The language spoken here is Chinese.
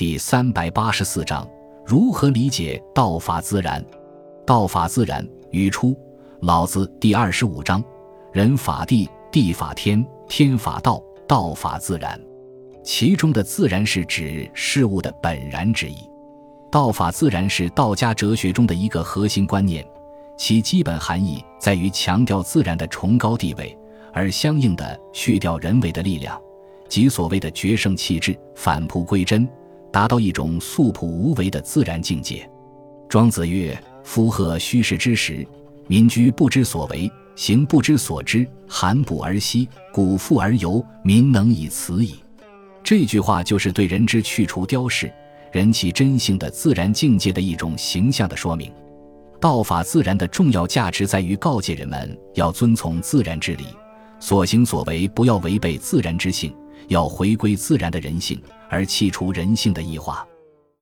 第三百八十四章：如何理解道法自然？道法自然，语出《老子》第二十五章：人法地，地法天，天法道，道法自然。其中的“自然”是指事物的本然之意。道法自然是道家哲学中的一个核心观念，其基本含义在于强调自然的崇高地位，而相应的去掉人为的力量，即所谓的绝圣弃智、返璞归真，达到一种素朴无为的自然境界。庄子曰。夫贺虚实之时，民居不知所为，行不知所知，寒补而息，谷复而游，民能以此矣。这句话就是对人之去除雕饰、人其真性的自然境界的一种形象的说明。道法自然的重要价值在于告诫人们要遵从自然之理，所行所为不要违背自然之性，要回归自然的人性，而弃除人性的异化。